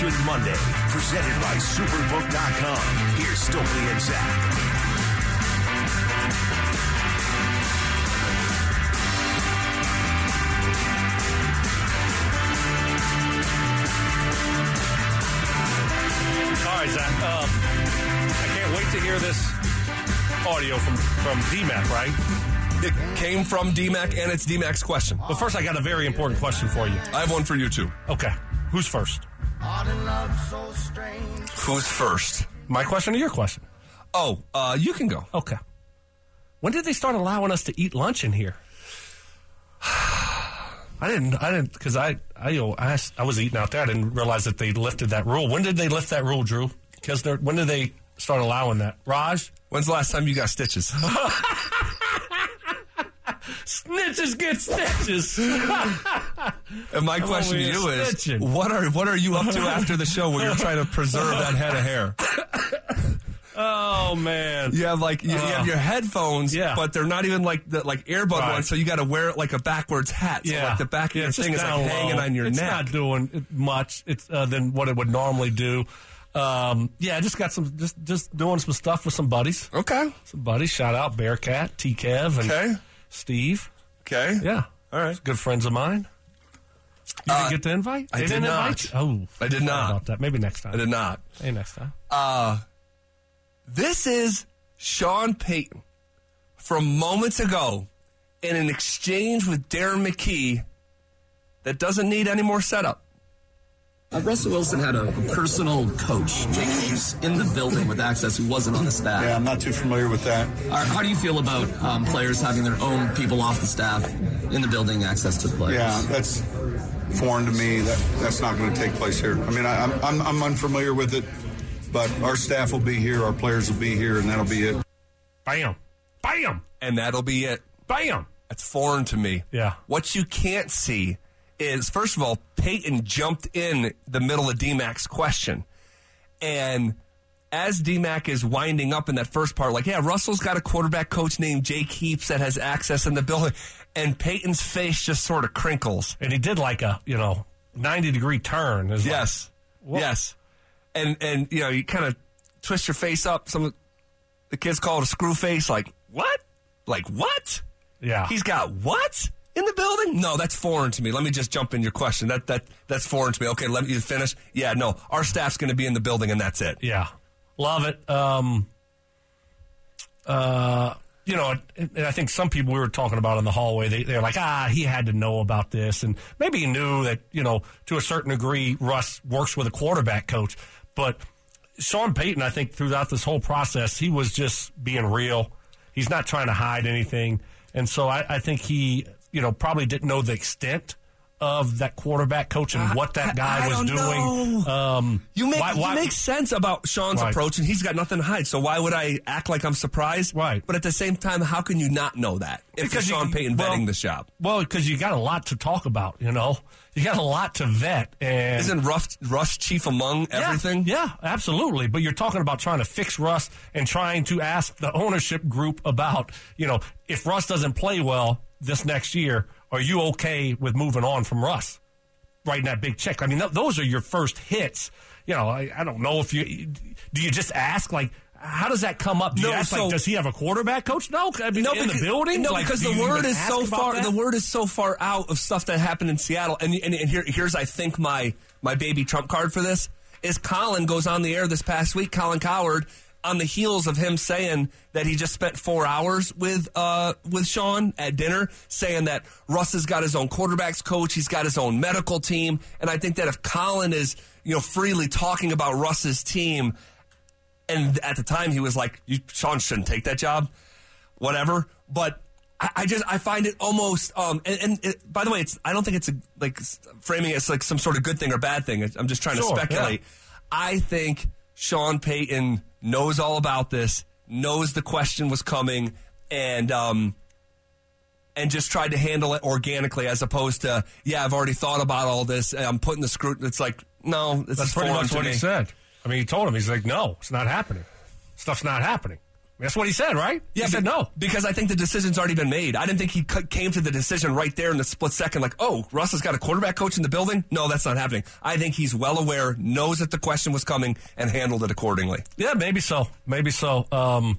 Action Monday, presented by Superbook.com. Here's Stokley and Zach. All right, Zach. Um, I can't wait to hear this audio from from DMAC, right? It came from DMAC, and it's DMAC's question. But first, I got a very important question for you. I have one for you too. Okay, who's first? Who's first? My question or your question? Oh, uh, you can go. Okay. When did they start allowing us to eat lunch in here? I didn't. I didn't because I I, you know, I I was eating out there. I didn't realize that they lifted that rule. When did they lift that rule, Drew? Because when did they start allowing that? Raj, When's the last time you got stitches? snitches get stitches. And my question to you is, snitching. what are what are you up to after the show where you're trying to preserve that head of hair? oh man. You have like you, you have your headphones, Yeah. but they're not even like the like earbud Right. ones, so you got to wear it like a backwards hat. So Yeah, like the back of yeah, your thing is like hanging low. on your it's neck. not doing much. It's uh, than what it would normally do. Um, yeah, I just got some, just just doing some stuff with some buddies. okay, Some buddies. Shout out Bearcat, T. Kev, and Okay. Steve. okay, Yeah, all right. good friends of mine. You Uh, didn't get the invite? I They did didn't not. Oh, I did not. About that, maybe next time. I did not. Hey, next time. Uh, this is Sean Payton from moments ago in an exchange with Darren McKee that doesn't need any more setup. Uh, Russell Wilson had a personal coach, Jake Heaps, in the building with access who wasn't on the staff. Yeah, I'm not too familiar with that. Uh, How do you feel about um, players having their own people off the staff in the building, access to the players? Yeah, that's foreign to me. That that's not going to take place here. I mean, I, I'm, I'm I'm unfamiliar with it, but our staff will be here, our players will be here, and that'll be it. Bam, bam, And that'll be it. bam. That's foreign to me. Yeah. What you can't see is, first of all, Payton jumped in the middle of DMAC's question. And as DMAC is winding up in that first part, like, yeah, Russell's got a quarterback coach named Jake Heaps that has access in the building. And Payton's face just sort of crinkles. And he did like a you know ninety degree turn. It's like- Yes. Yes. And, and, you know, you kind of twist your face up. Some of the kids call it a screw face. Like, what? Like, what? yeah. He's got what in the building? No, that's foreign to me. Let me just jump in your question. That that that's foreign to me. Okay, let me finish. Yeah, no, our staff's going to be in the building, and that's it. Yeah, love it. Um, uh, you know, and I think some people we were talking about in the hallway, they, they're like, ah, he had to know about this. And maybe he knew that, you know, to a certain degree, Russ works with a quarterback coach. But Sean Payton, I think throughout this whole process, he was just being real. He's not trying to hide anything. And so I, I think he, you know, probably didn't know the extent of that quarterback coach and what that guy I- I was doing. Um, You make why- why- you make sense about Sean's Right. approach, and he's got nothing to hide. So why would I act like I'm surprised? Right. But at the same time, how can you not know that if Because Sean you- Payton well- vetting this job? Well, because you got a lot to talk about, you know. You got a lot to vet, and Isn't Russ, Russ chief among Yeah, everything? Yeah, absolutely. But you're talking about trying to fix Russ and trying to ask the ownership group about, you know, if Russ doesn't play well this next year, are you okay with moving on from Russ? Writing that big check. I mean, th- those are your first hits. You know, I, I don't know if you do. You just ask like. How does that come up? Do you No, ask, so- like, does he have a quarterback coach? No, I mean, in the building. No, Like, because the word is so far. that? The word is so far out of stuff that happened in Seattle. And and, and here, here's I think my my baby trump card for this is Colin goes on the air this past week. Colin Cowherd on the heels of him saying that he just spent four hours with uh with Sean at dinner, saying that Russ has got his own quarterbacks coach, he's got his own medical team, and I think that if Colin is you know freely talking about Russ's team and at the time he was like, you, Sean shouldn't take that job, whatever. But I, I just I find it almost um and, and it, by the way, it's I don't think it's a, like framing it as like some sort of good thing or bad thing. I'm just trying Sure, to speculate. I think Sean Payton knows all about this, knows the question was coming, and um and just tried to handle it organically as opposed to yeah I've already thought about all this I'm putting the screw. It's like no, That's pretty much what me. he said. I mean, he told him, he's like, no, it's not happening. Stuff's not happening. That's what he said, right? Yeah, he said no. because I think the decision's already been made. I didn't think he came to the decision right there in the split second, like, oh, Russ has got a quarterback coach in the building. No, that's not happening. I think he's well aware, knows that the question was coming, and handled it accordingly. Yeah, maybe so. Maybe so. Um,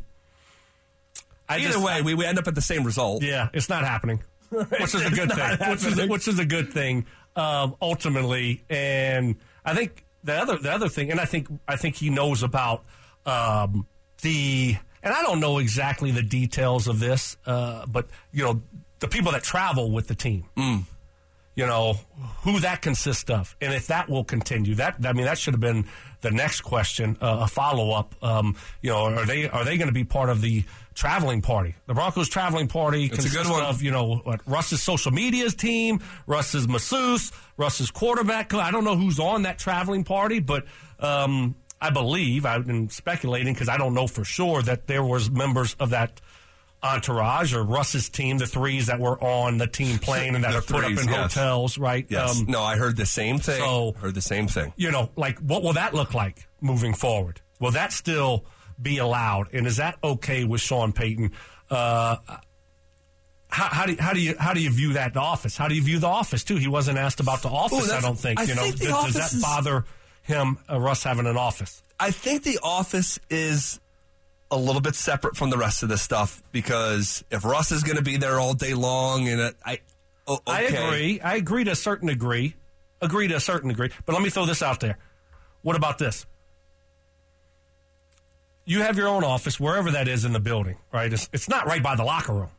I Either just- way, we, we end up at the same result. Yeah, it's not happening, which is a good thing. Which is a, which is a good thing um, ultimately. And I think the other the other thing, and I think I think he knows about um, the. And I don't know exactly the details of this, uh, but you know the people that travel with the team. You know who that consists of, and if that will continue. That I mean, that should have been the next question, uh, a follow up. Um, you know, are they are they going to be part of the traveling party? The Broncos traveling party It's a good consists one. of you know what, Russ's social media's team, Russ's masseuse, Russ's quarterback. I don't know who's on that traveling party, but um, I believe I've been speculating because I don't know for sure that there was members of that entourage or Russ's team, the threes that were on the team plane and that are put threes, up in yes. hotels, right? Yes. Um, no, I heard the same thing. so- heard the same thing. you know, like what will that look like moving forward? Will that still be allowed? And is that okay with Sean Payton? Uh, how, how do you, how do you how do you view that office? How do you view the office too? He wasn't asked about the office. I don't think I you know. think does, does that is- bother him? Uh, Russ having an office? I think the office is a little bit separate from the rest of this stuff because if Russ is going to be there all day long, and it, I, oh, I agree. I agree to a certain degree. Agree to a certain degree. But let me throw this out there. What about this? You have your own office wherever that is in the building, right? It's, it's not right by the locker room.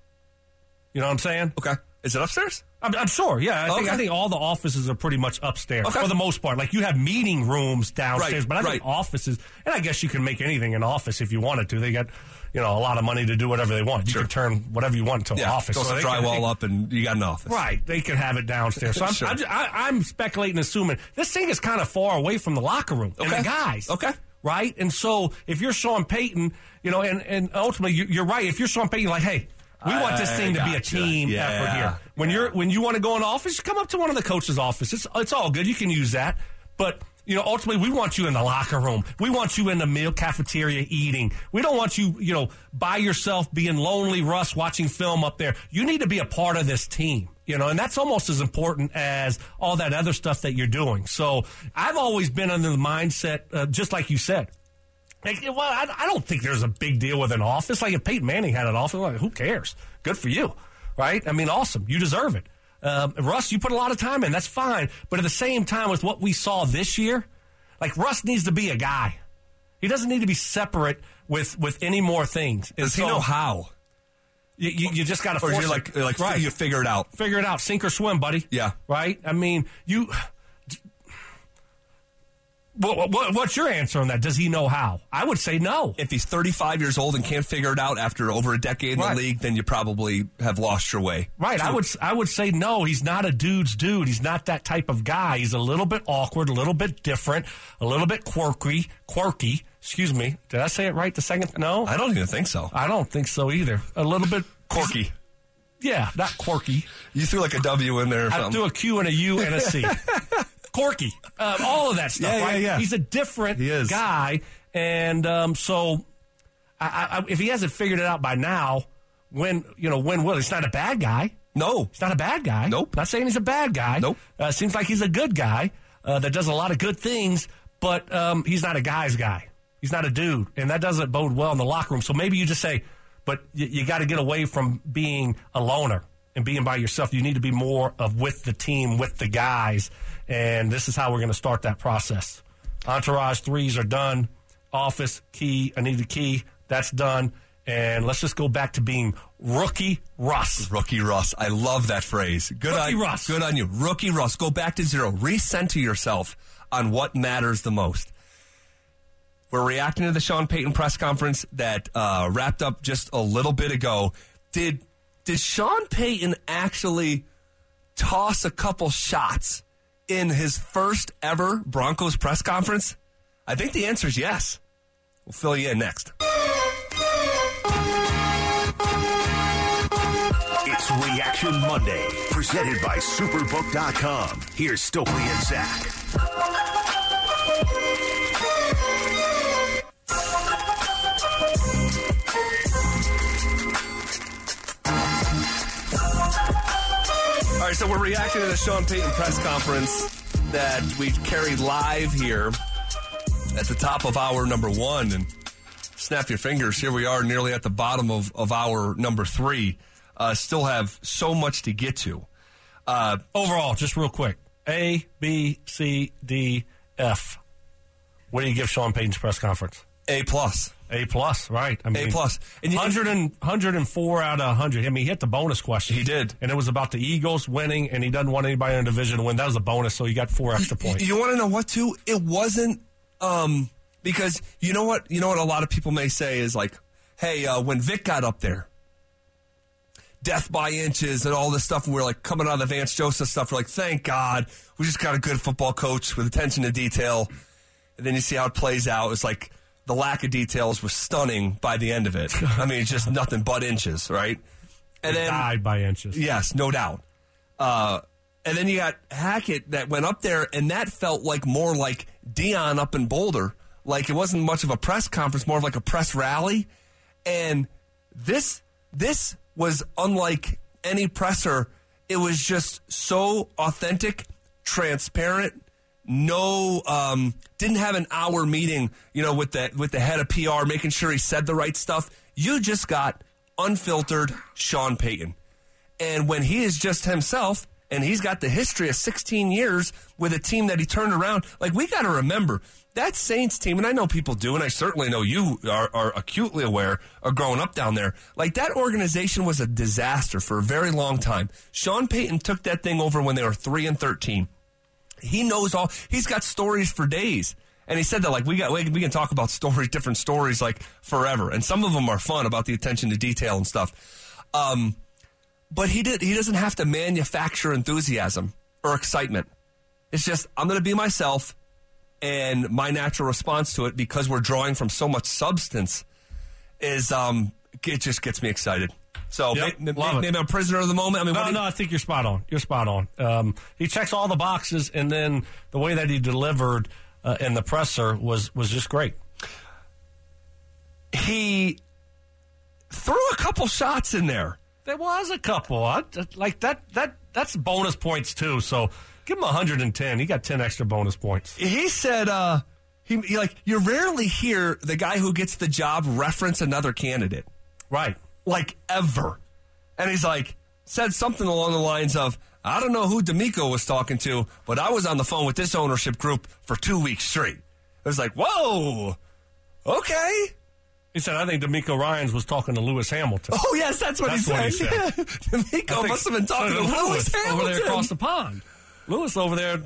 You know what I'm saying? Okay, is it upstairs? I'm, I'm sure. Yeah, I think Okay. I think all the offices are pretty much upstairs Okay. for the most part. Like you have meeting rooms downstairs, Right, but I think offices, and I guess you can make anything an office if you wanted to. They got you know a lot of money to do whatever they want. You can turn whatever you want to an Yeah, office. Go So some they can- drywall up, and you got an office. Right, they could have it downstairs. So I'm, Sure. I'm, ju- I, I'm speculating, assuming this thing is kind of far away from the locker room and Okay. the guys. Okay. right. And so if you're Sean Payton, you know, and and ultimately you, you're right. If you're Sean Payton, like, hey. We want this thing to be a team Yeah, effort here. When you're when you want to go in office, come up to one of the coaches' office. It's it's all good. You can use that. But you know, ultimately, we want you in the locker room. We want you in the meal cafeteria eating. We don't want you, you know, by yourself being lonely, Russ, watching film up there. You need to be a part of this team. You know, and that's almost as important as all that other stuff that you're doing. So I've always been under the mindset, uh, just like you said. Like, well, I, I don't think there's a big deal with an office. Like if Peyton Manning had an office, like, who cares? Good for you, right? I mean, awesome. You deserve it. Um, Russ, you put a lot of time in. That's fine. But at the same time, with what we saw this year, like Russ needs to be a guy. He doesn't need to be separate with with any more things. And Does he so know how? You, you, you just got to Or you it. like like right. you figure it out? figure it out. Sink or swim, buddy. Yeah. Right. I mean, you. What, what, what's your answer on that? Does he know how? I would say no. If he's 35 years old and can't figure it out after over a decade in Right. the league, then you probably have lost your way. Right. I would I would say no. He's not a dude's dude. He's not that type of guy. He's a little bit awkward, a little bit different, a little bit quirky. Quirky. Excuse me. Did I say it right the second? No. I don't even think so. I don't think so either. A little bit quirky. Yeah, not quirky. You threw like a W in there I threw a Q and a U and a C. Corky, uh, all of that stuff. Yeah, yeah, right? yeah. He's a different He guy, and um, so I, I, if he hasn't figured it out by now, when you know when will he's not a bad guy. no. He's not a bad guy. Nope. Not saying he's a bad guy. Nope. Uh, seems like he's a good guy uh, that does a lot of good things, but um, he's not a guy's guy. He's not a dude, and that doesn't bode well in the locker room. So maybe you just say, but you, you got to get away from being a loner and being by yourself. You need to be more of with the team, with the guys, and this is how we're going to start that process. Entourage threes are done. Office key, I need the key. That's done. And let's just go back to being rookie Russ. Rookie Russ. I love that phrase. Good Rookie on Russ. Good on you. Rookie Russ. Go back to zero. Recenter yourself on what matters the most. We're reacting to the Sean Payton press conference that uh, wrapped up just a little bit ago. Did did Sean Payton actually toss a couple shots in his first ever Broncos press conference? I think the answer is yes. We'll fill you in next. It's Reaction Monday, presented by Superbook.com. Here's Stokley and Zach. All right, so we're reacting to the Sean Payton press conference that we carried live here at the top of hour number one. And snap your fingers, here we are nearly at the bottom of, of hour number three. Uh, still have so much to get to. Uh, Overall, just real quick A, B, C, D, F. What do you give Sean Payton's press conference? A plus. A plus, right? I A plus. And And 100 and, 104 out of 100. I mean, he hit the bonus question. He did. And it was about the Eagles winning, and he doesn't want anybody in the division to win. That was a bonus, so he got four extra points. You want to know what too? It wasn't um, because you know what you know what a lot of people may say is like, hey, uh, when Vic got up there, death by inches and all this stuff, and we're like coming out of the Vance Joseph stuff. We're like, thank God, we just got a good football coach with attention to detail. And then you see how it plays out. It's like the lack of details was stunning by the end of it. I mean, it's just nothing but inches, right? And He then died by inches. Yes, no doubt. Uh, and then you got Hackett that went up there, and that felt like more like Deion up in Boulder. Like it wasn't much of a press conference, more of like a press rally. And this this was unlike any presser. It was just so authentic, transparent. No, um, didn't have an hour meeting, you know, with the with the head of PR, making sure he said the right stuff. You just got unfiltered Sean Payton. And when he is just himself, and he's got the history of 16 years with a team that he turned around, like we got to remember that Saints team, and I know people do, and I certainly know you are, are acutely aware of growing up down there. Like that organization was a disaster for a very long time. Sean Payton took that thing over when they were 3 and 13. He knows all, he's got stories for days. And he said that like we got we can, we can talk about stories, different stories like forever, and some of them are fun about the attention to detail and stuff. Um, but he did he doesn't have to manufacture enthusiasm or excitement. It's just I'm going to be myself, and my natural response to it because we're drawing from so much substance is um it just gets me excited. So Yep, may- may- love it. a prisoner of the moment. I mean, what No, you- no, I think you're spot on. You're spot on. Um, he checks all the boxes, and then the way that he delivered uh, in the presser was was just great. he threw a couple shots in there. There was a couple. I, like that. That that's bonus points too. So give him 110. He got 10 extra bonus points. he said uh he, he like you rarely hear the guy who gets the job reference another candidate Right. Like ever and he's like said something along the lines of i don't know who DeMeco was talking to but i was on the phone with this ownership group for two weeks straight it was like whoa okay He said, "I think DeMeco Ryans was talking to Lewis Hamilton." oh yes that's what That's he what said, he Yeah. DeMeco must have been talking to so lewis, hamilton over there across the pond. Lewis over there.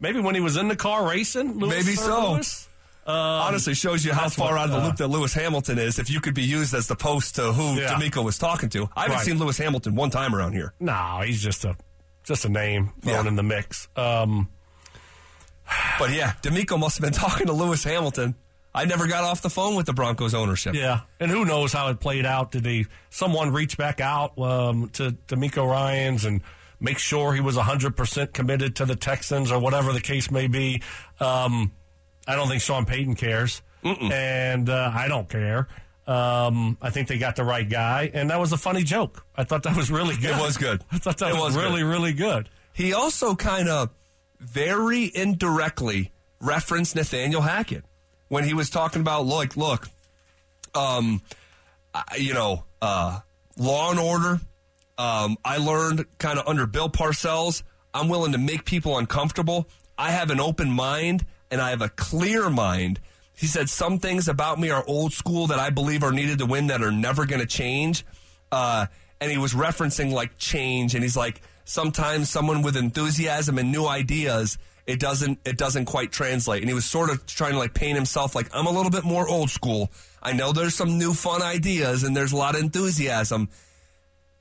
Maybe when he was in the car racing. Lewis Maybe so. Lewis? Honestly, shows you how far what, out of the uh, loop that Lewis Hamilton is. If you could be used as the post to who Yeah. DeMeco was talking to, I haven't Right. seen Lewis Hamilton one time around here. No, he's just a just a name thrown Yeah. in the mix. Um, But yeah, DeMeco must have been talking to Lewis Hamilton. I never got off the phone with the Broncos ownership. yeah, and who knows how it played out? Did he someone reach back out um, to DeMeco Ryans and make sure he was hundred percent committed to the Texans or whatever the case may be? Um, I don't think Sean Payton cares, and uh, I don't care. Um, I think they got the right guy, and that was a funny joke. I thought that was really good. It was good. I thought that It was, was really, really good. He also kind of very indirectly referenced Nathaniel Hackett when he was talking about, like, look, um, I- you know, uh, Law and Order. Um, I learned kind of under Bill Parcells. I'm willing to make people uncomfortable. I have an open mind and I have a clear mind. He said some things about me are old school that I believe are needed to win that are never going to change. Uh, and he was referencing like change, and he's like, sometimes someone with enthusiasm and new ideas, it doesn't it doesn't quite translate. And he was sort of trying to like paint himself like I'm a little bit more old school. I know there's some new fun ideas and there's a lot of enthusiasm.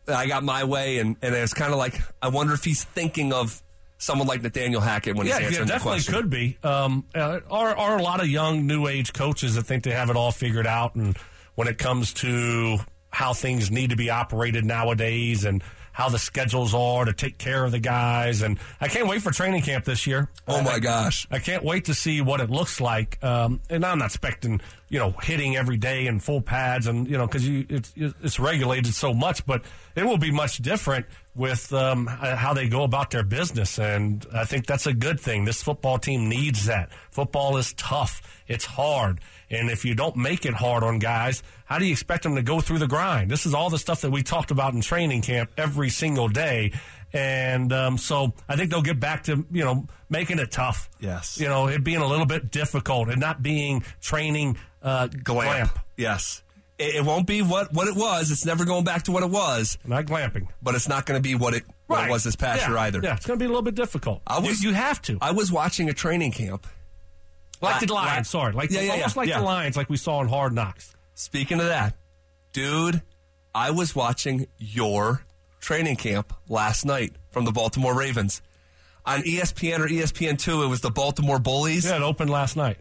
I got my way, and and it's kind of like I wonder if he's thinking of someone like Nathaniel Hackett when Yeah, he's yeah, answering the definitely question. could be. Um, uh, are are a lot of young new age coaches that think they have it all figured out, and when it comes to how things need to be operated nowadays, and how the schedules are to take care of the guys, and I can't wait for training camp this year. Oh my I- gosh. I can't wait to see what it looks like. Um, and I'm not expecting, you know, hitting every day in full pads and, you know, because you, it's, it's regulated so much, but it will be much different with um, how they go about their business, and I think that's a good thing. This football team needs that. Football is tough; it's hard, and if you don't make it hard on guys, how do you expect them to go through the grind? This is all the stuff that we talked about in training camp every single day, and um, so I think they'll get back to you know making it tough. Yes. you know it being a little bit difficult and not being training uh, Glamp. Yes. It, it won't be what, what it was. It's never going back to what it was, not glamping. but it's not going to be what it, what it was this past year either. Yeah, it's going to be a little bit difficult. I was- you, you have to. I was watching a training camp. like the Lions, sorry. Like Yeah, yeah, almost yeah, like yeah. the Lions, like we saw in Hard Knocks. Speaking of that, dude, I was watching your training camp last night from the Baltimore Ravens. On ESPN or ESPN2, it was the Baltimore Bullies. Yeah, it opened last night.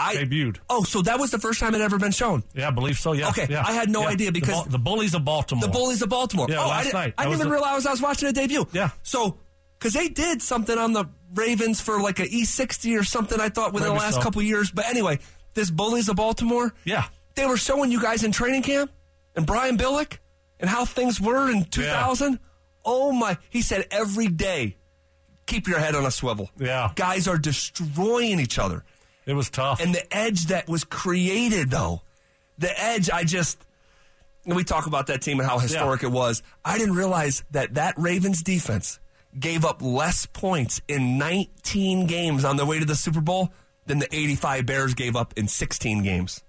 I debuted. Oh, so that was the first time it ever been shown. Yeah, I believe so. Yeah. Okay, yeah, I had no yeah. idea because- Bul- the, Bullies of Baltimore. The Bullies of Baltimore. Yeah, oh, last I, didn't- night. I didn't even the- realize I was watching a debut. Yeah. So, because they did something on the Ravens for like a E60 or something, I thought, within Maybe the last so. couple years. But anyway, this Bullies of Baltimore. Yeah. They were showing you guys in training camp and Brian Billick and how things were in 2000. Oh my. He said every day, keep your head on a swivel. Yeah. Guys are destroying each other. It was tough. And the edge that was created, though, the edge, I just, and we talk about that team and how historic it was. I didn't realize that that Ravens defense gave up less points in 19 games on their way to the Super Bowl than the 85 Bears gave up in 16 games.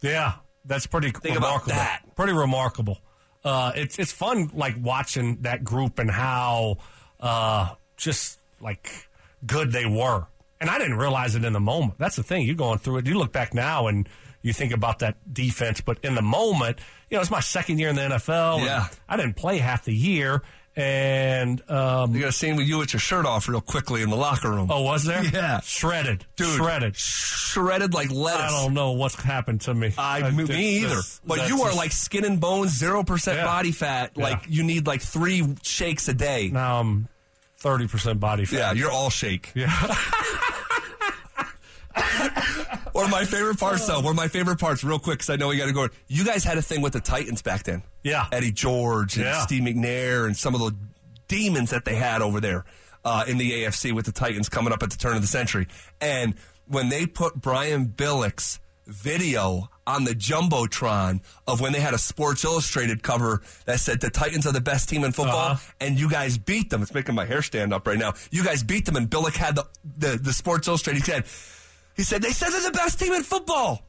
yeah, that's pretty Think about remarkable. that. Pretty remarkable. Uh, it's it's fun like watching that group and how uh, just like good they were. And I didn't realize it in the moment. That's the thing. You're going through it. You look back now and you think about that defense, but in the moment, you know, it's my second year in the NFL. and Yeah. I didn't play half the year. And um, You got a scene with you with your shirt off real quickly in the locker room. oh, was there? Yeah. shredded, Dude, shredded. Shredded like lettuce. I don't know what's happened to me. I, Uh, me either. just- but you are just- like skin and bones, zero percent Yeah. body fat. Yeah. Like you need like three shakes a day. now I'm thirty percent body fat. Yeah, you're all shake. Yeah. One of my favorite parts, though, one of my favorite parts, real quick, because I know we got to go. You guys had a thing with the Titans back then. Yeah. Eddie George and Yeah. Steve McNair and some of the demons that they had over there uh, in the AFC with the Titans coming up at the turn of the century. And when they put Brian Billick's video on the Jumbotron of when they had a Sports Illustrated cover that said the Titans are the best team in football Uh-huh. and you guys beat them. It's making my hair stand up right now. You guys beat them and Billick had the, the, the Sports Illustrated. He said, he said, they said they're the best team in football.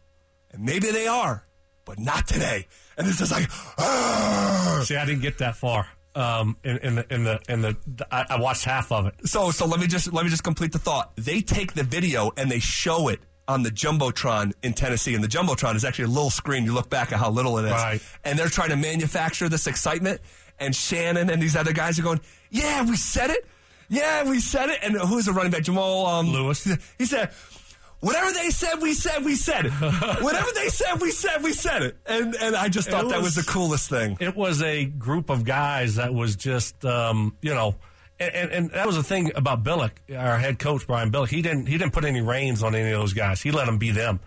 And maybe they are, but not today. And it's just like, "Argh." See, I didn't get that far. Um, in, in the in the in the I, I watched half of it. so so let me just let me just complete the thought. They take the video and they show it on the jumbotron in Tennessee, and the jumbotron is actually a little screen. You look back at how little it is, Right. and they're trying to manufacture this excitement. And Shannon and these other guys are going, "Yeah, we said it. Yeah, we said it." And who's the running back? Jamal um, Lewis. He said. Whatever they said, we said, we said it. Whatever they said, we said, we said it. And and I just thought It that was was- the coolest thing. It was a group of guys that was just um, you know. And, and, and that was the thing about Billick, our head coach Brian Billick. He didn't he didn't put any reins on any of those guys. He let them be them.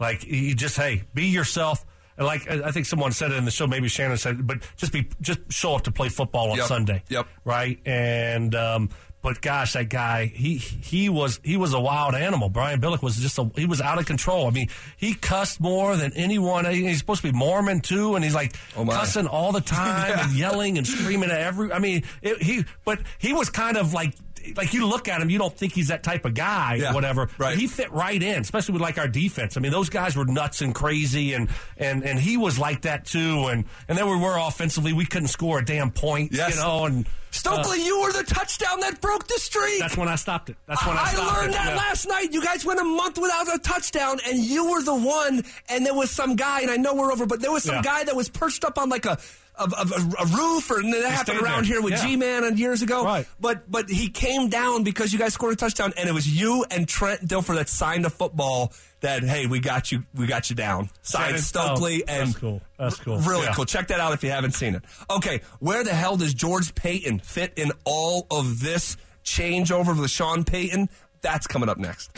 Like he just hey, be yourself. And like I I think someone said it in the show, maybe Shannon said, it, but just be just show up to play football on Yep. Sunday. Yep. Right. And um, but gosh, that guy he he was he was a wild animal. Brian Billick was just a he was out of control. I mean, he cussed more than anyone. He's supposed to be Mormon too, and he's like Oh, cussing all the time Yeah. and yelling and screaming at every. I mean, it, he but he was kind of like. Like you look at him, you don't think he's that type of guy, Yeah, whatever. right. But he fit right in, especially with like our defense. I mean, those guys were nuts and crazy, and and and he was like that too. And and then we were offensively, we couldn't score a damn point, Yes. you know. And Stokley, uh, you were the touchdown that broke the streak. that's when I stopped it. That's when I, stopped it. I stopped learned it. that Yeah. last night. You guys went a month without a touchdown, and you were the one. And there was some guy, and I know we're over, but there was some Yeah. guy that was perched up on like a. A, a, a roof, or and that happened around there. here with Yeah. G-Man years ago. Right. But but he came down because you guys scored a touchdown, and it was you and Trent Dilfer that signed a football that hey we got you we got you down. Signed Stokley oh, and that's cool. That's cool. Really Yeah. cool. Check that out if you haven't seen it. Okay, where the hell does George Paton fit in all of this changeover with Sean Payton? That's coming up next.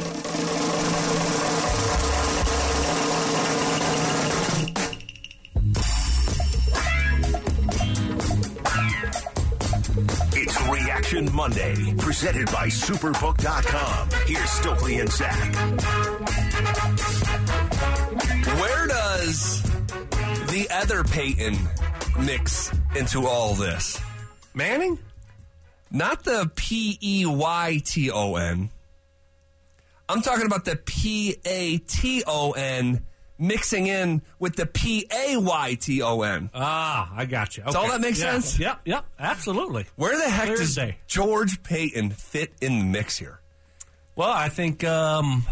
Reaction Monday, presented by Superbook.com. Here's Stokley and Zach. Where does the other Peyton mix into all this? Manning? Not the P E Y T O N. I'm talking about the P A T O N mixing in with the P A Y T O N. Ah, I got you. Does all that make Yeah. sense? Yep, yep, absolutely. Where the heck Clear does. George Paton fit in the mix here? Well, I think um,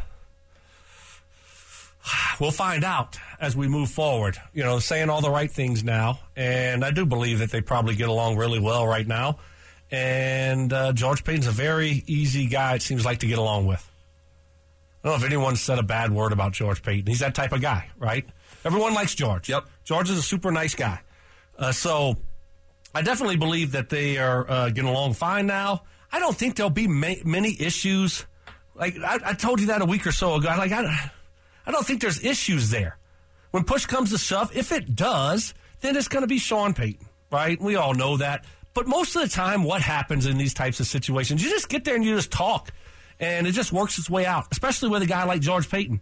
we'll find out as we move forward. You know, saying all the right things now, and I do believe that they probably get along really well right now. And uh, George Paton's a very easy guy. It seems like to get along with. I don't know if anyone said a bad word about George Paton. He's that type of guy, right? Everyone likes George. Yep. George is a super nice guy. Uh, so I definitely believe that they are uh, getting along fine now. I don't think there'll be ma- many issues. Like I, I told you that a week or so ago. Like I, I don't think there's issues there. When push comes to shove, if it does, then it's going to be Sean Payton, right? We all know that. But most of the time, what happens in these types of situations, you just get there and you just talk, and it just works its way out. Especially with a guy like George Paton.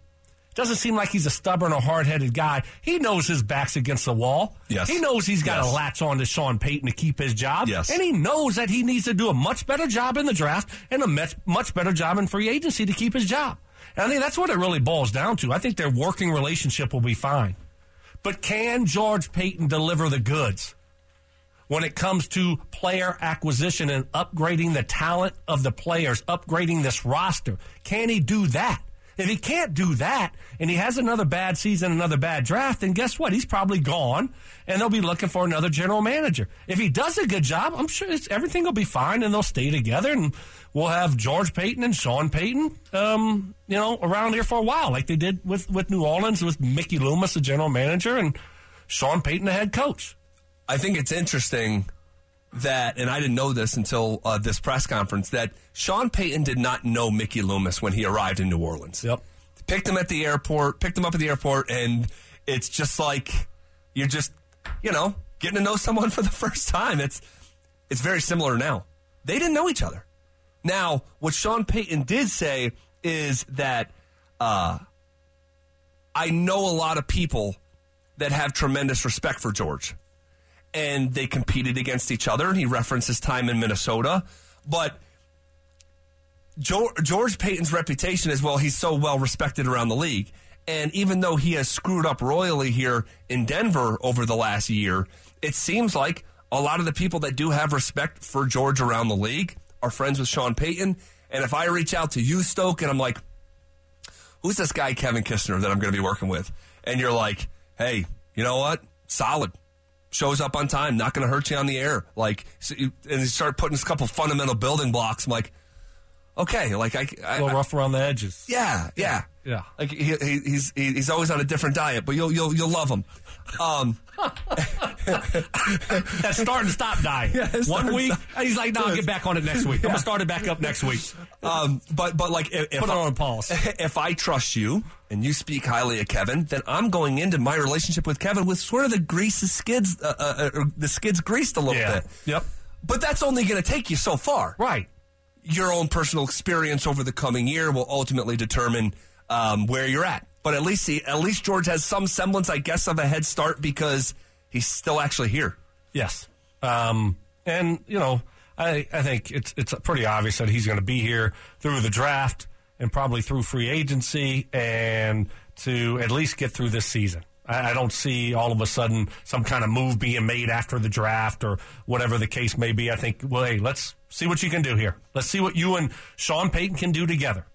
Doesn't seem like he's a stubborn or hard headed guy. He knows his back's against the wall. Yes. He knows he's got to Yes. latch on to Sean Payton to keep his job. Yes. And he knows that he needs to do a much better job in the draft and a much, much better job in free agency to keep his job. And I think that's what it really boils down to. I think their working relationship will be fine. But can George Paton deliver the goods when it comes to player acquisition and upgrading the talent of the players, upgrading this roster? Can he do that? If he can't do that and he has another bad season, another bad draft, then guess what? He's probably gone and they'll be looking for another general manager. If he does a good job, I'm sure everything will be fine and they'll stay together and we'll have George Paton and Sean Payton, um, you know, around here for a while, like they did with, with New Orleans with Mickey Loomis, the general manager, and Sean Payton, the head coach. I think it's interesting that, and I didn't know this until uh, this press conference, that Sean Payton did not know Mickey Loomis when he arrived in New Orleans. Yep. Picked him at the airport, picked him up at the airport, and it's just like you're just, you know, getting to know someone for the first time. It's it's very similar now. They didn't know each other. Now, what Sean Payton did say is that uh, I know a lot of people that have tremendous respect for George and they competed against each other. He referenced his time in Minnesota, but George, Paton's reputation is well, he's so well respected around the league. And even though he has screwed up royally here in Denver over the last year, it seems like a lot of the people that do have respect for George around the league are friends with Sean Payton. And if I reach out to you, Stoke, and I'm like, who's this guy, Kevin Kistner, that I'm going to be working with? And you're like, hey, you know what? Solid. Shows up on time, not going to hurt you on the air. Like, so you, and you start putting a couple fundamental building blocks. I'm like, okay, like I, I, A little rough around the edges. yeah, yeah, Yeah. Like he, he, he's he, he's always on a different diet, but you'll you'll you'll love him. Um, That's starting to stop dying. Yeah, One week, and he's like, "No, I'll get back on it next week. I'm gonna start it back up next week." um, but but like if, if Put I, on pause. if I trust you and you speak highly of Kevin, then I'm going into my relationship with Kevin with sort of the grease the skids uh, uh, uh, the skids greased a little Yeah. bit. Yep. But that's only going to take you so far. Right. Your own personal experience over the coming year will ultimately determine um, where you're at. But at least he, at least George has some semblance, I guess, of a head start because he's still actually here. Yes. Um, and you know, I I think it's it's pretty obvious that he's going to be here through the draft and probably through free agency and to at least get through this season. I, I don't see all of a sudden some kind of move being made after the draft or whatever the case may be. I think, well, hey, let's see what you can do here. Let's see what you and Sean Payton can do together.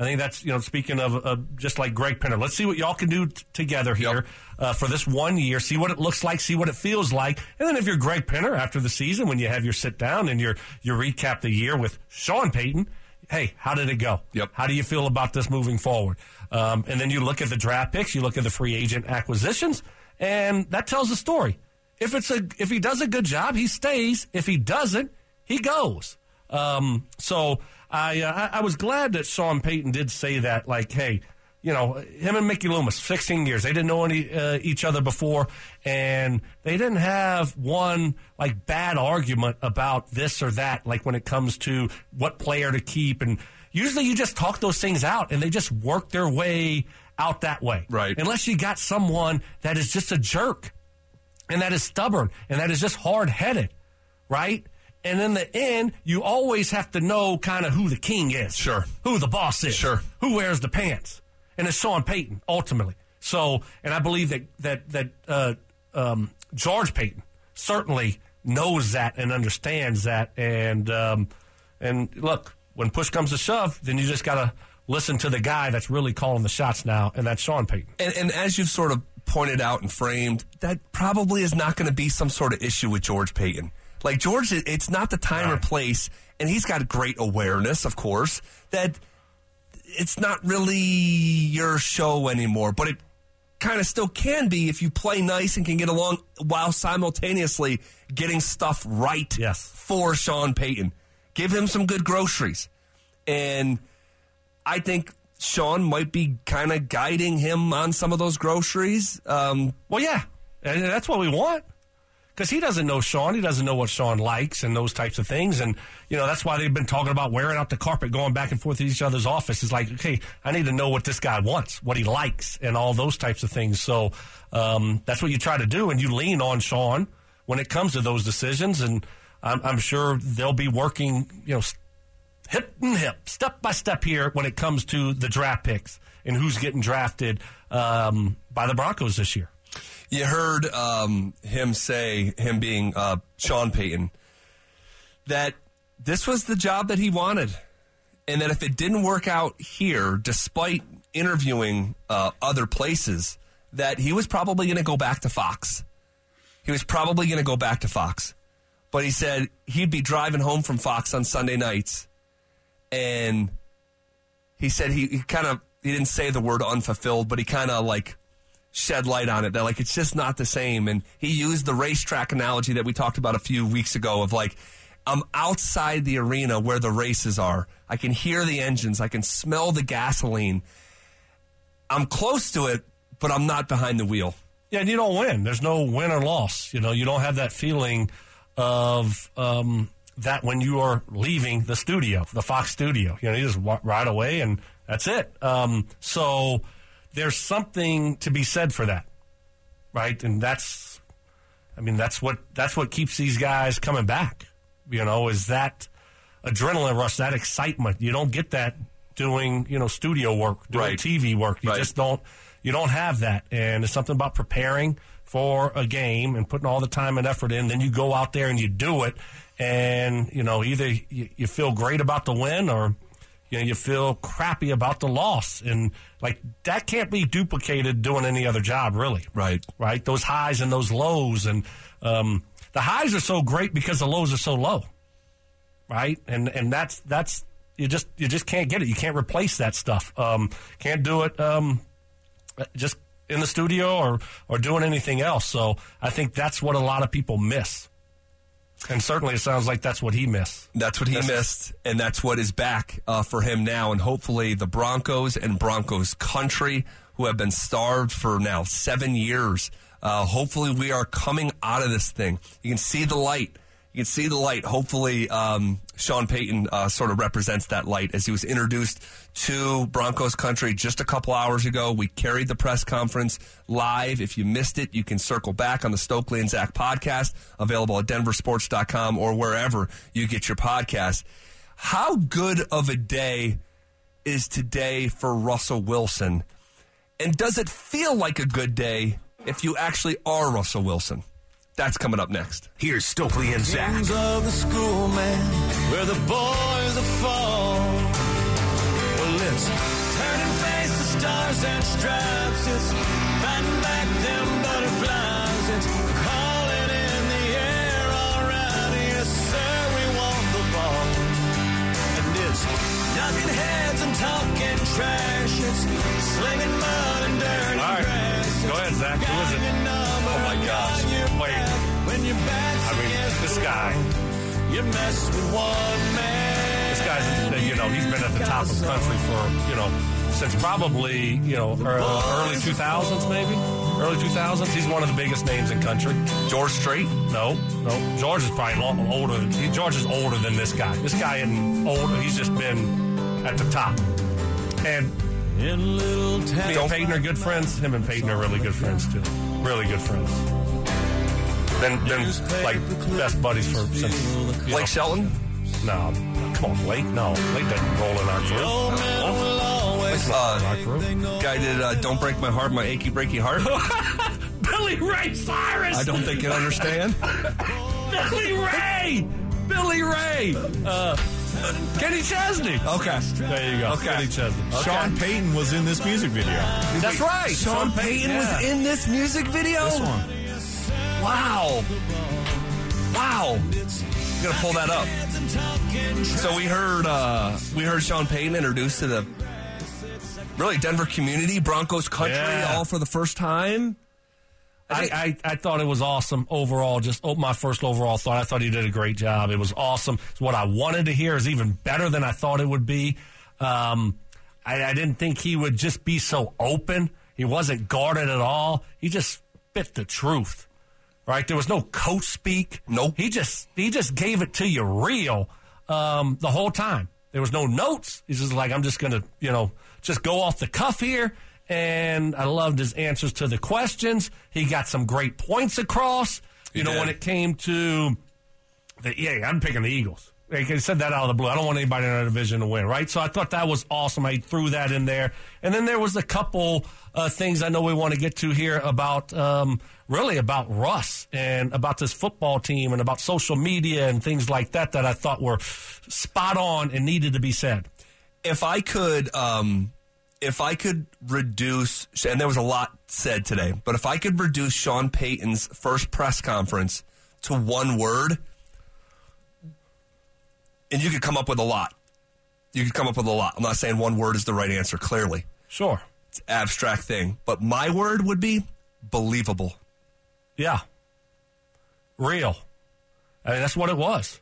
I think that's you know speaking of uh, just like Greg Penner. Let's see what y'all can do t- together here uh, for this one year. See what it looks like. See what it feels like. And then if you're Greg Penner after the season, when you have your sit down and your you recap the year with Sean Payton, hey, how did it go? Yep. How do you feel about this moving forward? Um, and then you look at the draft picks. You look at the free agent acquisitions, and that tells a story. If it's a if he does a good job, he stays. If he doesn't, he goes. Um, so I, uh, I I was glad that Sean Payton did say that. Like, hey, you know, him and Mickey Loomis, 16 years. They didn't know any, uh, each other before, and they didn't have one like bad argument about this or that, like when it comes to what player to keep. And usually you just talk those things out, and they just work their way out that way. Right. Unless you got someone that is just a jerk, and that is stubborn, and that is just hard headed, right? And in the end, you always have to know kind of who the king is. Sure. Who the boss is. Sure. Who wears the pants and it's Sean Payton ultimately. So, and I believe that that that uh, um, George Paton certainly knows that and understands that. And um, and look, when push comes to shove, then you just got to listen to the guy that's really calling the shots now, and that's Sean Payton. And, and as you've sort of pointed out and framed, that probably is not going to be some sort of issue with George Paton. Like George, it's not the time or place, and he's got great awareness, of course, that it's not really your show anymore. But it kind of still can be if you play nice and can get along while simultaneously getting stuff right Yes. for Sean Payton. Give him some good groceries. And I think Sean might be kind of guiding him on some of those groceries. Um, Well, yeah, and that's what we want. Because he doesn't know Sean, he doesn't know what Sean likes and those types of things, and you know that's why they've been talking about wearing out the carpet, going back and forth to each other's office. It's like, okay, I need to know what this guy wants, what he likes, and all those types of things. So um, that's what you try to do, and you lean on Sean when it comes to those decisions, and I'm, I'm sure they'll be working, you know, hip and hip, step by step here when it comes to the draft picks and who's getting drafted um, by the Broncos this year. You heard um, him say, him being uh, Sean Payton, that this was the job that he wanted. And that if it didn't work out here, despite interviewing uh, other places, that he was probably going to go back to Fox. He was probably going to go back to Fox. But he said he'd be driving home from Fox on Sunday nights. And he said he, he kind of, he didn't say the word unfulfilled, but he kind of like shed light on it that like it's just not the same. And he used the racetrack analogy that we talked about a few weeks ago of like, I'm outside the arena where the races are. I can hear the engines. I can smell the gasoline. I'm close to it, but I'm not behind the wheel. Yeah, and you don't win. There's no win or loss. You know, you don't have that feeling of um, that when you are leaving the studio, the Fox studio. You know, you just wa- ride away and that's it. Um, so there's something to be said for that, right? And that's, I mean, that's what that's what keeps these guys coming back. You know, is that adrenaline rush, that excitement. You don't get that doing you know studio work, doing Right. TV work. You Right. just don't you don't have that and it's something about preparing for a game and putting all the time and effort in then you go out there and you do it and you know either you, you feel great about the win or you know you feel crappy about the loss and like that can't be duplicated doing any other job really Right. right those highs and those lows and um, the highs are so great because the lows are so low right? And and that's that's you just you just can't get it. You can't replace that stuff. Um, can't do it um, just in the studio or or doing anything else. So I think that's what a lot of people miss. And certainly, it sounds like that's what he missed. That's what he missed, and that's what is back uh, for him now. And hopefully, the Broncos and Broncos country, who have been starved for now seven years, uh, hopefully, we are coming out of this thing. You can see the light. You can see the light. Hopefully, um, Sean Payton uh, sort of represents that light as he was introduced to Broncos country just a couple hours ago. We carried the press conference live. If you missed it, you can circle back on the Stokley and Zach podcast, available at denversports.com or wherever you get your podcast. How good of a day is today for Russell Wilson? And does it feel like a good day if you actually are Russell Wilson? That's coming up next. Here's Stokley and Zach. Kings of the schoolman, where the boys are fall. Well, it's turn and face the stars and stripes. It's fighting back them butterflies. It's calling in the air, all right. Yes, sir, we want the ball. And it's knocking heads and talking trash. It's slinging mud and dirty All right. grass. Go ahead, Zach. Who is it? Oh my gosh. Wait. I mean, this guy. You mess with one man. This guy's, you know, he's been at the top of the country for, you know, since probably you know uh, early 2000s, maybe early 2000s. He's one of the biggest names in country. George Strait. No, no. George is probably long, older. Than, he- George is older than this guy. This guy isn't older. He's just been at the top. And In little me and Peyton are good friends. Him and Peyton are really good friends too. Really good friends. Been, been like best buddies for since you know, Blake Shelton. No, come on, Blake. No, Blake doesn't roll in our group. Old man will always Uh, Our group. guy did uh, "Don't Break My Heart," my achy breaky heart. Billy Ray Cyrus. I don't think you understand. Billy Ray. Billy Ray. Uh, Kenny Chesney. Okay. There you go. Okay. Kenny Chesney. Sean Payton was in this music video. That's right. Sean Payton was yeah. in this music video. This one. Wow. Wow. You gotta pull that up. So we heard uh we heard Sean Payton introduced to the really Denver community, Broncos country, Yeah. all for the first time. I, I, I thought it was awesome overall. Just oh, my first overall thought. I thought he did a great job. It was awesome. It's what I wanted to hear. Is even better than I thought it would be. Um, I, I didn't think he would just be so open. He wasn't guarded at all. He just spit the truth. Right? There was no coach speak. Nope. He just he just gave it to you real um, the whole time. There was no notes. He's just like I'm just gonna you know just go off the cuff here. And I loved his answers to the questions. He got some great points across. You know did. when it came to the, yeah, I'm picking the Eagles. He said that out of the blue. I don't want anybody in our division to win, right? So I thought that was awesome. I threw that in there, and then there was a couple uh, things I know we want to get to here about um, really about Russ and about this football team and about social media and things like that that I thought were spot on and needed to be said. if I could, um, if I could reduce, and there was a lot said today, but if I could reduce Sean Payton's first press conference to one word, and you could come up with a lot. You could come up with a lot. I'm not saying one word is the right answer, clearly. Sure. It's an abstract thing. But my word would be believable. Yeah. Real. I mean, that's what it was.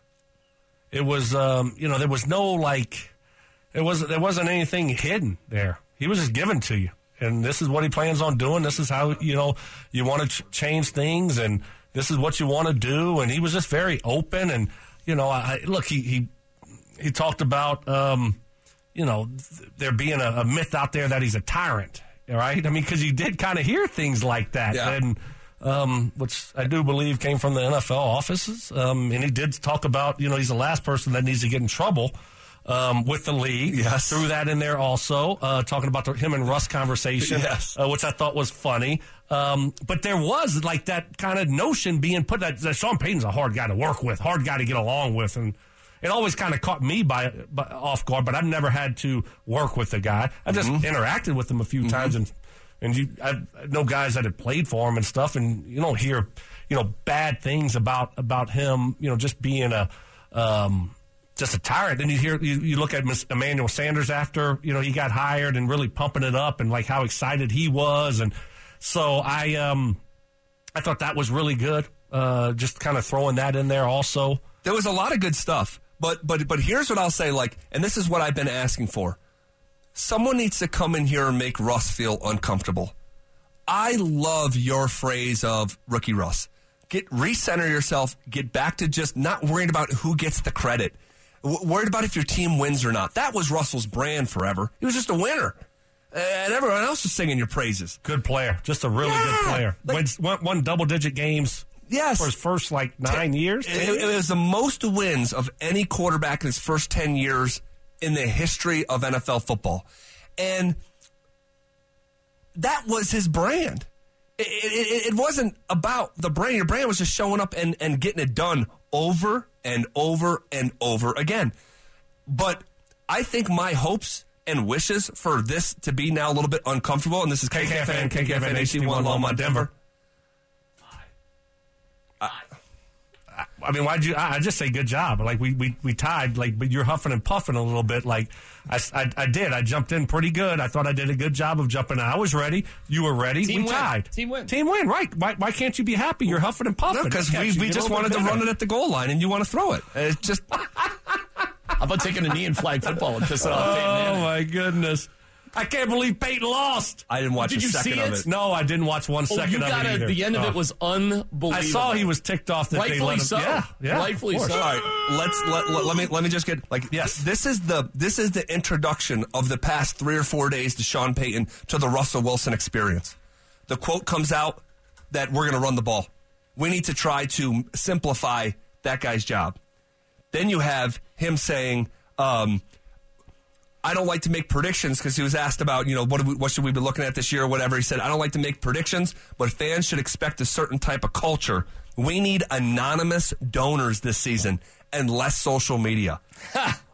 It was, um, you know, there was no like, it was there wasn't anything hidden there. He was just given to you, and this is what he plans on doing. This is how you know you want to ch- change things, and this is what you want to do. And he was just very open, and you know, I, look, he he he talked about, um, you know, there being a, a myth out there that he's a tyrant, right? I mean, because you did kind of hear things like that, Yeah. and um, which I do believe came from the NFL offices. Um, and he did talk about, you know, he's the last person that needs to get in trouble. Um, with the league, Yes. threw that in there also, uh, talking about the, him and Russ conversation, Yes. uh, which I thought was funny. Um, but there was like that kind of notion being put that, that Sean Payton's a hard guy to work with, hard guy to get along with, and it always kind of caught me by, by off guard. But I've never had to work with the guy. I just interacted with him a few times, and and you I know guys that had played for him and stuff, and you don't hear you know bad things about about him. You know, just being a um, just a tyrant. Then you hear you, you look at Miss Emmanuel Sanders after you know he got hired and really pumping it up and like how excited he was, and so I um I thought that was really good. Uh, just kind of throwing that in there also. There was a lot of good stuff. But but but here's what I'll say like and this is what I've been asking for. Someone needs to come in here and make Russ feel uncomfortable. I love your phrase of rookie Russ. Get recenter yourself, get back to just not worrying about who gets the credit. W- worried about if your team wins or not. That was Russell's brand forever. He was just a winner. And everyone else was singing your praises. Good player, just a really Yeah, good player. like- Wins- won, won double digit games Yes. for his first like nine years. It, it was the most wins of any quarterback in his first 10 years in the history of NFL football. And that was his brand. It, it, it wasn't about the brand. Your brand was just showing up and, and getting it done over and over and over again. But I think my hopes and wishes for this to be now a little bit uncomfortable, and this is KKFN, KKFN, HD1 Longmont, Denver. I mean, why'd you? I, I just say good job. Like we, we we tied. Like, but you're huffing and puffing a little bit. Like I I did. I jumped in pretty good. I thought I did a good job of jumping. in. I was ready. You were ready. Team we win. tied. Team win. Team win. Right. Why, why can't you be happy? You're huffing and puffing. because Got we, we just wanted to run it at the goal line, and you want to throw it. It's just How about taking a knee in flag football and piss it off? Oh my goodness. I can't believe Peyton lost. I didn't watch Did a you second see of it? it. No, I didn't watch one Oh, second you of got it it. either. The end of Oh. it was unbelievable. I saw he was ticked off that they rightfully let him. so. Yeah, yeah, rightfully of course. so. All right, let's let, let, let me let me just get like Yes. This is the this is the introduction of the past three or four days to Sean Payton to the Russell Wilson experience. The quote comes out that we're going to run the ball. We need to try to simplify that guy's job. Then you have him saying, um, "I don't like to make predictions" because he was asked about, you know, what, we, what should we be looking at this year or whatever. He said, "I don't like to make predictions, but fans should expect a certain type of culture. We need anonymous donors this season and less social media."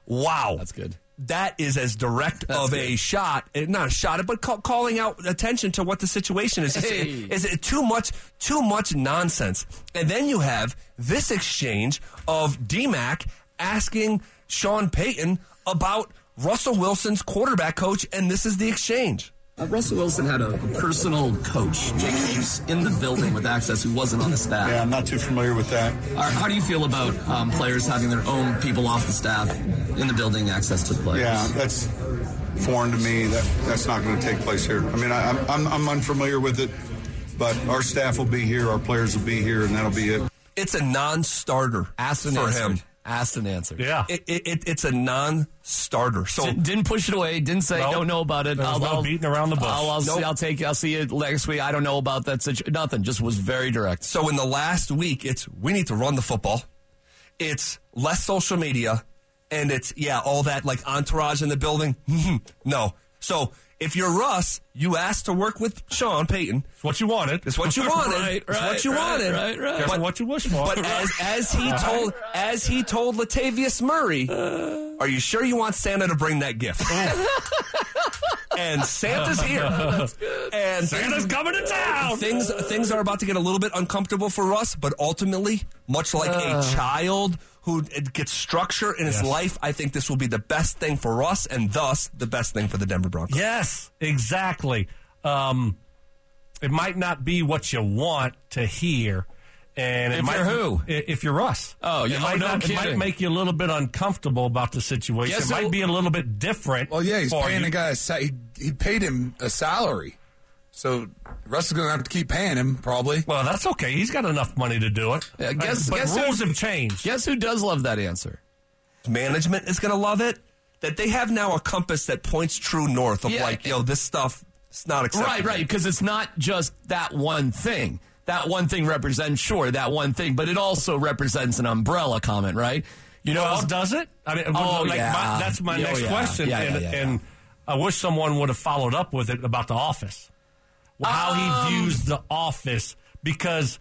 wow, That's good. That is as direct That's of good. a shot, eh, not a shot, but call, calling out attention to what the situation is. Is- Hey. Is it too much? Too much nonsense. And then you have this exchange of DMAC asking Sean Payton about Russell Wilson's quarterback coach, and this is the exchange. Uh, Russell Wilson had a, a personal coach, Jake Heaps, in the building with access who wasn't on the staff. Yeah, I'm not too familiar with that. All right, how do you feel about um, players having their own people off the staff in the building, access to the players? Yeah, that's foreign to me. That that's not going to take place here. I mean, I, I'm, I'm I'm unfamiliar with it, but our staff will be here, our players will be here, and that'll be it. It's a non-starter Asked and for answered. him. Asked and answered. Yeah. It, it, it, it's a non-starter. So Didn't- didn't push it away. Didn't say Nope. don't know about it. Was no beating around the bush. I'll, I'll, see, I'll take. I'll see you next week. I don't know about that. Situ- nothing. Just was very direct. So in the last week, it's we need to run the football. It's less social media, and it's yeah, all that like entourage in the building. no. So if you're Russ, you asked to work with Sean Payton. It's what you wanted. It's what you wanted. Right, it's what you right, wanted. right, right. Careful what you wish for. But as, as he told as he told Latavius Murray, uh. are you sure you want Santa to bring that gift? and Santa's here. And Santa's coming to town. things things are about to get a little bit uncomfortable for Russ, but ultimately, much like a uh. child who gets structure in his Yes. life, I think this will be the best thing for Russ, and thus the best thing for the Denver Broncos. Yes, exactly. Um, it might not be what you want to hear. And it If might, you're who? If you're Russ. Oh, yeah. it might, Oh, no not, it might make you a little bit uncomfortable about the situation. Yes, it might be a little bit different. Well, yeah, he's for paying you. the guy. A sa- he, he paid him a salary, so Russ is going to have to keep paying him probably. Well, that's okay. He's got enough money to do it. Yeah, guess- but guess who- rules have changed. Guess who does love that answer? Management is going to love it. That they have now a compass that points true north of Yeah. like, yo, this stuff is not acceptable. Right, right. Because it's not just that one thing. That one thing represents, sure, that one thing, but it also represents an umbrella comment, right? You know, oh, Well, does it? I mean, Oh, like yeah. my, that's my Oh, next yeah. question. Yeah, and, yeah, yeah, and I wish someone would have followed up with it about the office. How Um, he views the office because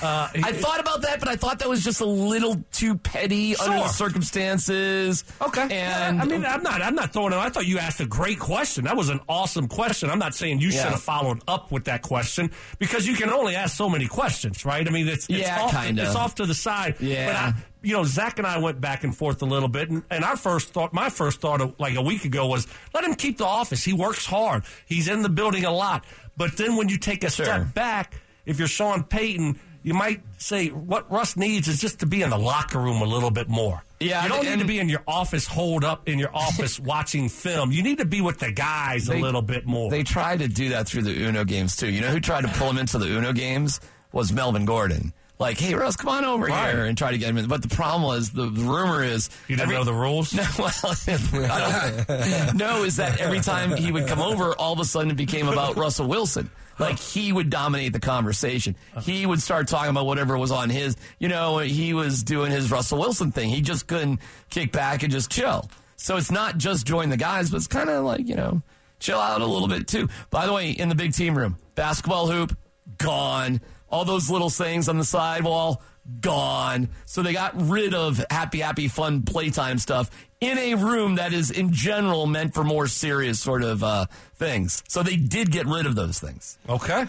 uh, I thought about that, but I thought that was just a little too petty under the circumstances. Okay. And I mean, I'm not. I'm not throwing it. I thought you asked a great question. That was an awesome question. I'm not saying you Yeah. should have followed up with that question because you can only ask so many questions, right? I mean, it's, it's Yeah, off, kinda. It's off to the side. Yeah. But I, you know, Zach and I went back and forth a little bit, and, and our first thought, my first thought, of, like a week ago, was let him keep the office. He works hard. He's in the building a lot. But then when you take a Sure. step back, if you're Sean Payton. You might say what Russ needs is just to be in the locker room a little bit more. Yeah, you don't need to be in your office, holed up in your office watching film. You need to be with the guys a little bit more. They tried to do that through the Uno games too. You know who tried to pull him into the Uno games was Melvin Gordon. Like, hey Russ, come on over Right. here and try to get him in. But the problem was the, the rumor is you didn't every- know the rules. No, well, no, is that every time he would come over, all of a sudden it became about Russell Wilson. Like he would dominate the conversation. He would start talking about whatever was on his. You know, he was doing his Russell Wilson thing. He just couldn't kick back and just chill. So it's not just join the guys, but it's kind of like you know, chill out a little bit too. By the way, in the big team room, basketball hoop gone. All those little sayings on the sidewall gone. So they got rid of happy, happy, fun playtime stuff in a room that is in general meant for more serious sort of uh, things. So they did get rid of those things. Okay.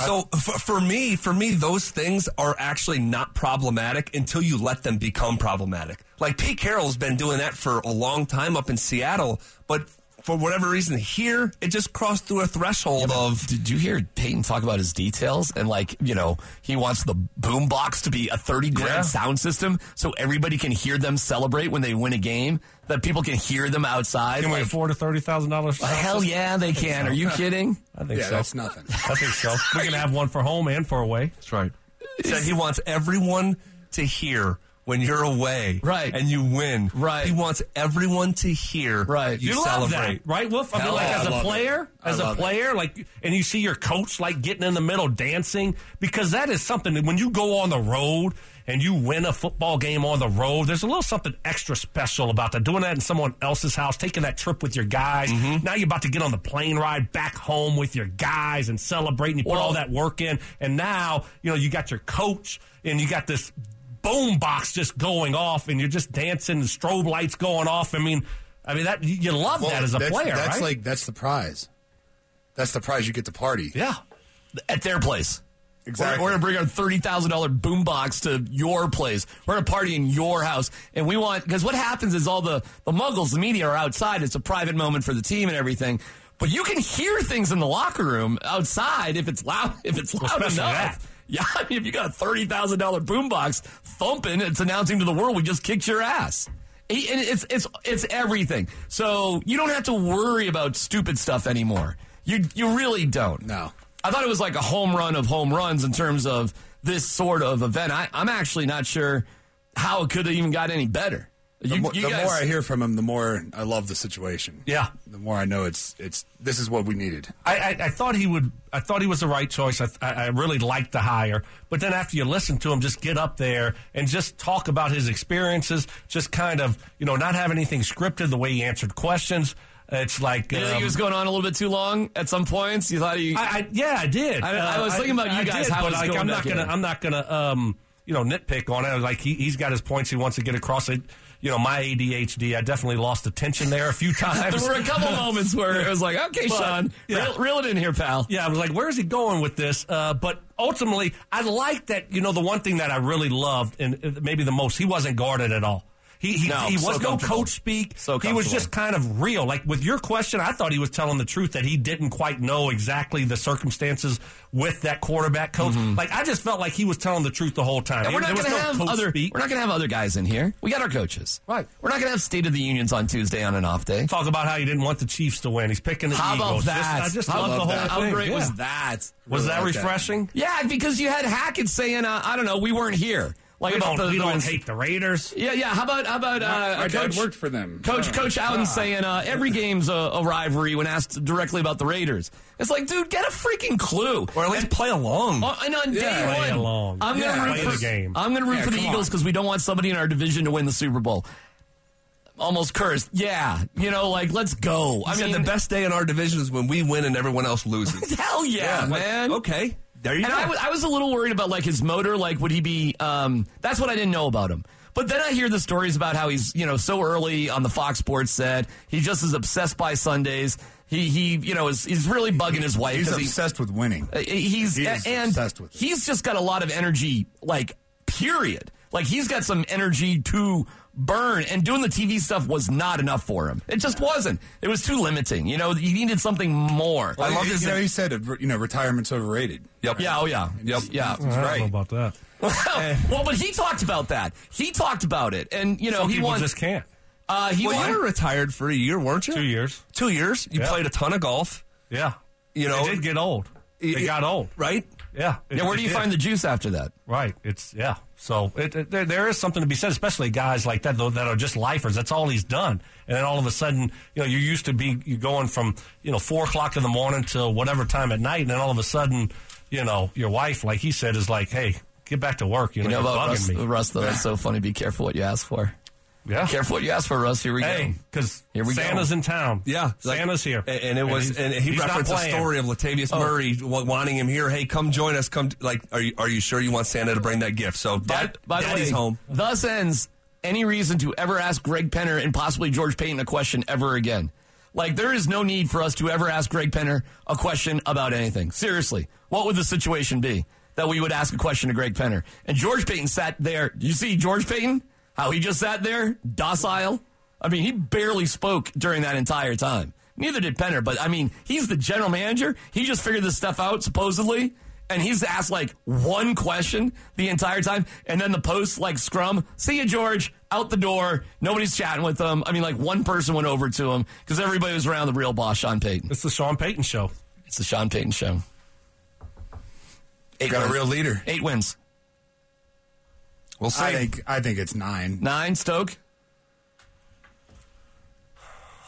So for, for me, for me, those things are actually not problematic until you let them become problematic. Like Pete Carroll's been doing that for a long time up in Seattle, but for whatever reason, here it just crossed through a threshold of. Did you hear Payton talk about his details and like you know he wants the boom box to be a thirty grand Yeah. sound system so everybody can hear them celebrate when they win a game that people can hear them outside. Can we Like, afford a thirty thousand dollars? hell yeah, they can. Are you kidding? I think Yeah, so. that's nothing. I think so. We can have one for home and for away. That's right. he Said he wants everyone to hear when you're away, Right. and you win, Right. He wants everyone to hear, Right. You, You love celebrate, that, right, Wolf? I mean, Hell like yeah, as I a love it. player, as a love it. player, like, and you see your coach like getting in the middle dancing because that is something that when you go on the road and you win a football game on the road, there's a little something extra special about that. Doing that in someone else's house, taking that trip with your guys. Mm-hmm. Now you're about to get on the plane ride back home with your guys and celebrate, and you put Well- all that work in, and now you know you got your coach and you got this boom box just going off, and you're just dancing, the strobe lights going off. I mean. I mean that you love Well, that as a that's, player, That's right? like that's the prize. That's the prize you get to party. yeah. At their place. Exactly. We're, we're going to bring our thirty thousand dollar boombox to your place. We're going to party in your house, and we want because what happens is all the the muggles, the media are outside. It's a private moment for the team and everything. But you can hear things in the locker room outside if it's loud. If it's loud enough. that. Yeah, I mean, if you got a thirty thousand dollar boombox thumping, it's announcing to the world we just kicked your ass. He- And it's it's it's everything. So you don't have to worry about stupid stuff anymore. You you really don't. No. I thought it was like a home run of home runs in terms of this sort of event. I, I'm actually not sure how it could have even got any better. The, You- more, you the guys- more I hear from him, the more I love the situation. Yeah. The more I know it's it's this is what we needed. I, I, I thought he would. I thought he was the right choice. I, I, I really liked the hire. But then after you listen to him, just get up there and just talk about his experiences. Just kind of, you know, not have anything scripted. The way he answered questions. It's like You think um, he was going on a little bit too long at some points? You thought he. I, I, yeah, I did. Uh, I- I was thinking about you I guys, did, how but it's like, going I'm not gonna. in. I'm not gonna. Um, you know, nitpick on it. Like he, he's got his points he wants to get across. It. You know, my ADHD. I definitely lost attention there a few times. there were a couple moments where it was like, okay, But, Sean, yeah. reel, reel it in here, pal. Yeah, I was like, where's he going with this? Uh, but ultimately, I like that. You know, the one thing that I really loved, and uh, maybe the most, he wasn't guarded at all. He he, No, he so was no coach speak. So he was just kind of real. Like with your question, I thought he was telling the truth that he didn't quite know exactly the circumstances with that quarterback coach. Like I just felt like he was telling the truth the whole time. And we're not going to no have other. speak. We're not going to have other guys in here. We got our coaches. Right. We're not going to have State of the Unions on Tuesday on an off day. Talk about how he didn't want the Chiefs to win. He's picking the How about Eagles. Just- that? I just How love the about whole that? thing. How great Yeah. was that? Was Really that like that. refreshing? Yeah, because you had Hackett saying, uh, "I don't know, we weren't here." Like We about don't, the- we don't wins. hate the Raiders. Yeah, yeah. How about how about uh, My dad coach worked for them. Coach Oh. Coach Allen saying uh, every game's a, a rivalry when asked directly about the Raiders. It's like, dude, get a freaking clue. or at least play along. Oh, and on day Yeah. Play one, along. I'm gonna root play for the game. I'm gonna root Yeah, for the Eagles because we don't want somebody in our division to win the Super Bowl. Almost cursed. Yeah, you know, like let's go. I I mean, mean, the best day in our division is when we win and everyone else loses. hell yeah, like, man. okay, there you and go. I was, I was a little worried about like his motor. Like, would he be? Um, that's what I didn't know about him. But then I hear the stories about how he's, you know, so early on the Fox Sports set. He just is obsessed by Sundays. He, he, you know, is he's really bugging his wife. He's 'cause he- obsessed with winning. uh, He's He and obsessed with it. he's just got a lot of energy. Like, period. Like he's got some energy to burn, and doing the TV stuff was not enough for him. It just wasn't. It was too limiting. You know, he needed something more. Well, I love you, this. you know, he said, uh, you know, retirement's overrated. Yep. yeah, oh yeah, Yep. yeah. I don't right. know about that. well, but he talked about that. He talked about it, and you know, Some he people won. just can't. uh, he well, won. you were retired for a year, weren't you? Two years. Two years. You Yeah. played a ton of golf, Yeah. You know- they did get old. They It- got old. right? Yeah. yeah, where do you find the juice after that? Right. It's yeah. So it, it, there, there is something to be said, especially guys like that though, that are just lifers. That's all he's done, and then all of a sudden, you know, you used to be you going from you know four o'clock in the morning till whatever time at night, and then all of a sudden, you know, your wife, like he said, is like, hey, get back to work. You know, You know about Russ, me. Russ, though. It's so funny. Be careful what you ask for. Yeah. Careful what you ask for, Russ. Here we Hey, go. because Here we go. Santa's in town. Yeah, like- Santa's here, and, and it was, he's- and, he referenced the story of Latavius oh. Murray wanting him here. Hey, come join us. Come, like, are you are you sure you want Santa to bring that gift? So, dad, by, by the daddy's way, home. Thus ends any reason to ever ask Greg Penner and possibly George Paton a question ever again. Like there is no need for us to ever ask Greg Penner a question about anything. Seriously, what would the situation be that we would ask a question to Greg Penner? And George Paton sat there. You see George Paton? How he just sat there, docile. I mean, he barely spoke during that entire time. Neither did Penner, but I mean, he's the general manager. He just figured this stuff out, supposedly. And he's asked like one question the entire time. And then the post, like scrum, see you, George, out the door. Nobody's chatting with him. I mean, like one person went over to him because everybody was around the real boss, Sean Payton. It's the Sean Payton show. It's the Sean Payton show. Eight Got wins. a real leader. Eight wins. We'll see. I think I think it's nine. Nine, Stoke.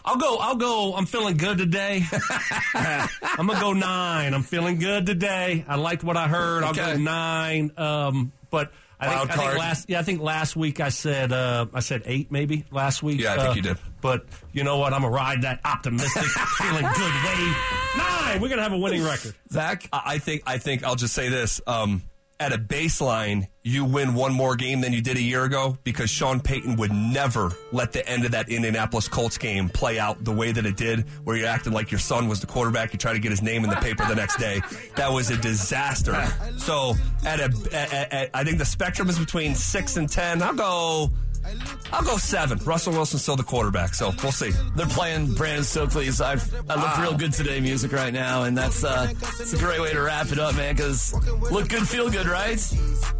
I'll go. I'll go. I'm feeling good today. I'm gonna go nine. I'm feeling good today. I liked what I heard. I'll Okay. go nine. Um, but I Wild think, I think last. Yeah, I think last week I said uh, I said eight maybe last week. Yeah, I think Uh, you did. But you know what? I'm gonna ride that optimistic, feeling good wave. Nine. We're gonna have a winning record. Zach. I I think I think I'll just say this. Um, at a baseline, you win one more game than you did a year ago because Sean Payton would never let the end of that Indianapolis Colts game play out the way that it did, where you're acting like your son was the quarterback. You try to get his name in the paper the next day. That was a disaster. So at a, at, at, I think the spectrum is between six and ten. I'll go. I'll go seven. Russell Wilson's still the quarterback, so we'll see. They're playing Brandon Stokley's I, I look real good today music right now, and that's uh, it's a great way to wrap it up, man, because look good, feel good, right?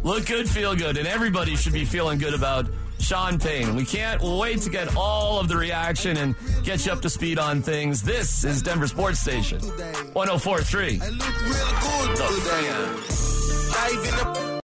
Look good, feel good, and everybody should be feeling good about Sean Payne. We can't wait to get all of the reaction and get you up to speed on things. This is Denver Sports Station, 1043.